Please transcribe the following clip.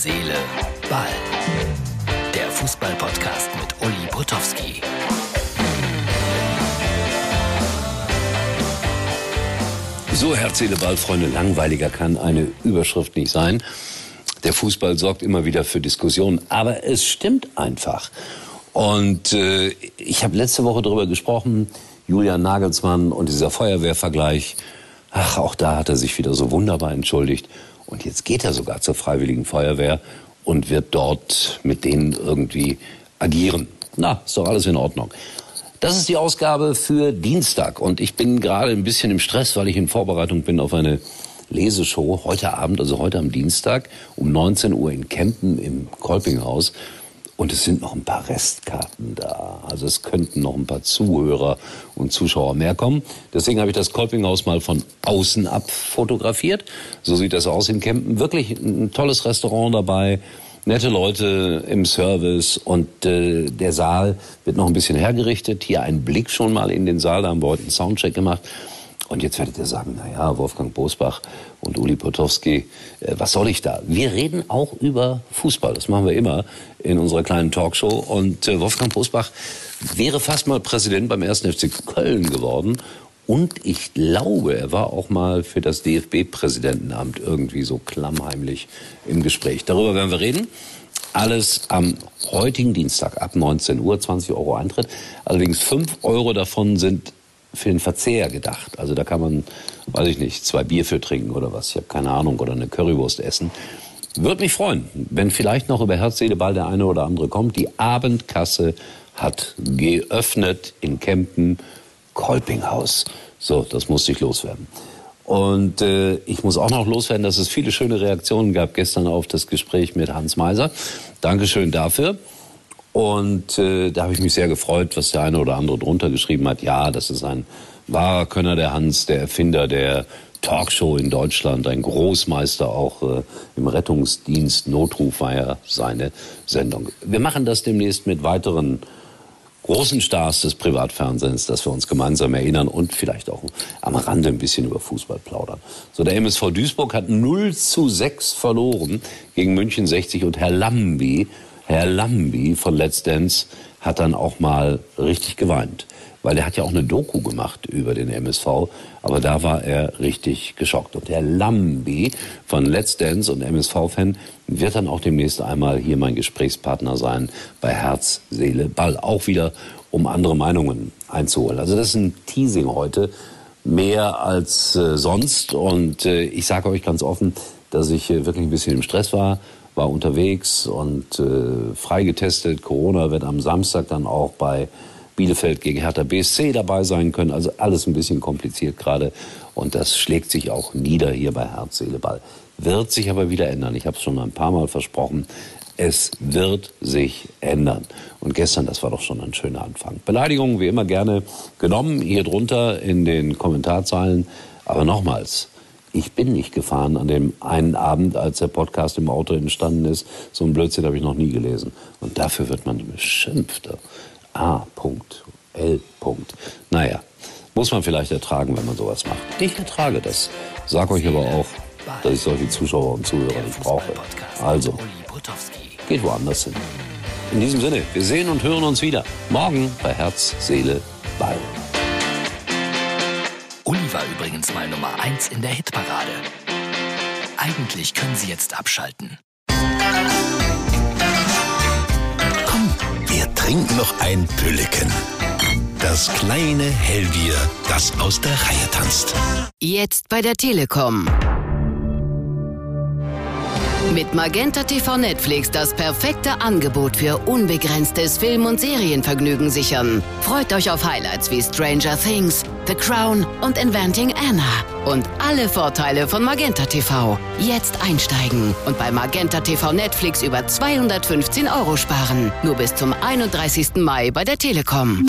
Seele, Ball. Der Fußball-Podcast mit Uli Potowski. So, Herz, Seele, Ball, Freunde, langweiliger kann eine Überschrift nicht sein. Der Fußball sorgt immer wieder für Diskussionen, aber es stimmt einfach. Und äh, ich habe letzte Woche darüber gesprochen, Julian Nagelsmann und dieser Feuerwehrvergleich. Ach, auch da hat er sich wieder so wunderbar entschuldigt. Und jetzt geht er sogar zur Freiwilligen Feuerwehr und wird dort mit denen irgendwie agieren. Na, ist doch alles in Ordnung. Das ist die Ausgabe für Dienstag und ich bin gerade ein bisschen im Stress, weil ich in Vorbereitung bin auf eine Leseshow heute Abend, also heute am Dienstag um 19 Uhr in Kempen im Kolpinghaus. Und es sind noch ein paar Restkarten da. Also es könnten noch ein paar Zuhörer und Zuschauer mehr kommen. Deswegen habe ich das Kolpinghaus mal von außen ab fotografiert. So sieht das aus in Kempen. Wirklich ein tolles Restaurant dabei nette Leute im Service und äh, der Saal wird noch ein bisschen hergerichtet. Hier ein Blick schon mal in den Saal, da haben wir heute einen Soundcheck gemacht. Und jetzt werdet ihr sagen, na ja, Wolfgang Bosbach und Uli Potowski, äh, was soll ich da? Wir reden auch über Fußball, das machen wir immer in unserer kleinen Talkshow. Und äh, Wolfgang Bosbach wäre fast mal Präsident beim 1. FC Köln geworden und ich glaube, er war auch mal für das DFB-Präsidentenamt irgendwie so klammheimlich im Gespräch. Darüber werden wir reden. Alles am heutigen Dienstag ab 19 Uhr, 20 Euro Eintritt. Allerdings 5 Euro davon sind für den Verzehr gedacht. Also da kann man, weiß ich nicht, zwei Bier für trinken oder was. Ich habe keine Ahnung. Oder eine Currywurst essen. Würde mich freuen, wenn vielleicht noch über Herz, Seele, der eine oder andere kommt. Die Abendkasse hat geöffnet in Kempen Kolpinghaus. So, das musste ich loswerden. Und äh, ich muss auch noch loswerden, dass es viele schöne Reaktionen gab gestern auf das Gespräch mit Hans Meiser. Dankeschön dafür. Und äh, da habe ich mich sehr gefreut, was der eine oder andere drunter geschrieben hat. Ja, das ist ein wahrer Könner der Hans, der Erfinder der Talkshow in Deutschland, ein Großmeister auch äh, im Rettungsdienst. Notruf war ja seine Sendung. Wir machen das demnächst mit weiteren großen Stars des Privatfernsehens, dass wir uns gemeinsam erinnern und vielleicht auch am Rande ein bisschen über Fußball plaudern. So, der MSV Duisburg hat 0 zu 6 verloren gegen München 60 und Herr Lambi, Herr Lambi von Let's Dance hat dann auch mal richtig geweint weil er hat ja auch eine Doku gemacht über den MSV, aber da war er richtig geschockt. Und der Lambi von Let's Dance und MSV-Fan wird dann auch demnächst einmal hier mein Gesprächspartner sein bei Herz, Seele, Ball, auch wieder um andere Meinungen einzuholen. Also das ist ein Teasing heute, mehr als äh, sonst. Und äh, ich sage euch ganz offen, dass ich äh, wirklich ein bisschen im Stress war, war unterwegs und äh, freigetestet. Corona wird am Samstag dann auch bei Bielefeld gegen Hertha BSC dabei sein können. Also alles ein bisschen kompliziert gerade. Und das schlägt sich auch nieder hier bei Herz, Seele, Ball. Wird sich aber wieder ändern. Ich habe es schon ein paar Mal versprochen. Es wird sich ändern. Und gestern, das war doch schon ein schöner Anfang. Beleidigungen wie immer gerne genommen, hier drunter in den Kommentarzeilen. Aber nochmals, ich bin nicht gefahren an dem einen Abend, als der Podcast im Auto entstanden ist. So ein Blödsinn habe ich noch nie gelesen. Und dafür wird man beschimpft. A.L. Naja, muss man vielleicht ertragen, wenn man sowas macht. Ich ertrage das. Sag euch aber auch, dass ich solche Zuschauer und Zuhörer nicht brauche. Also, geht woanders hin. In diesem Sinne, wir sehen und hören uns wieder. Morgen bei Herz, Seele, Ball. Uli war übrigens mal Nummer 1 in der Hitparade. Eigentlich können Sie jetzt abschalten. trink noch ein Pülleken. Das kleine Hellbier, das aus der Reihe tanzt. Jetzt bei der Telekom. Mit Magenta TV Netflix das perfekte Angebot für unbegrenztes Film- und Serienvergnügen sichern. Freut euch auf Highlights wie Stranger Things, The Crown und Inventing Anna. Und alle Vorteile von Magenta TV. Jetzt einsteigen und bei Magenta TV Netflix über 215 Euro sparen. Nur bis zum 31. Mai bei der Telekom.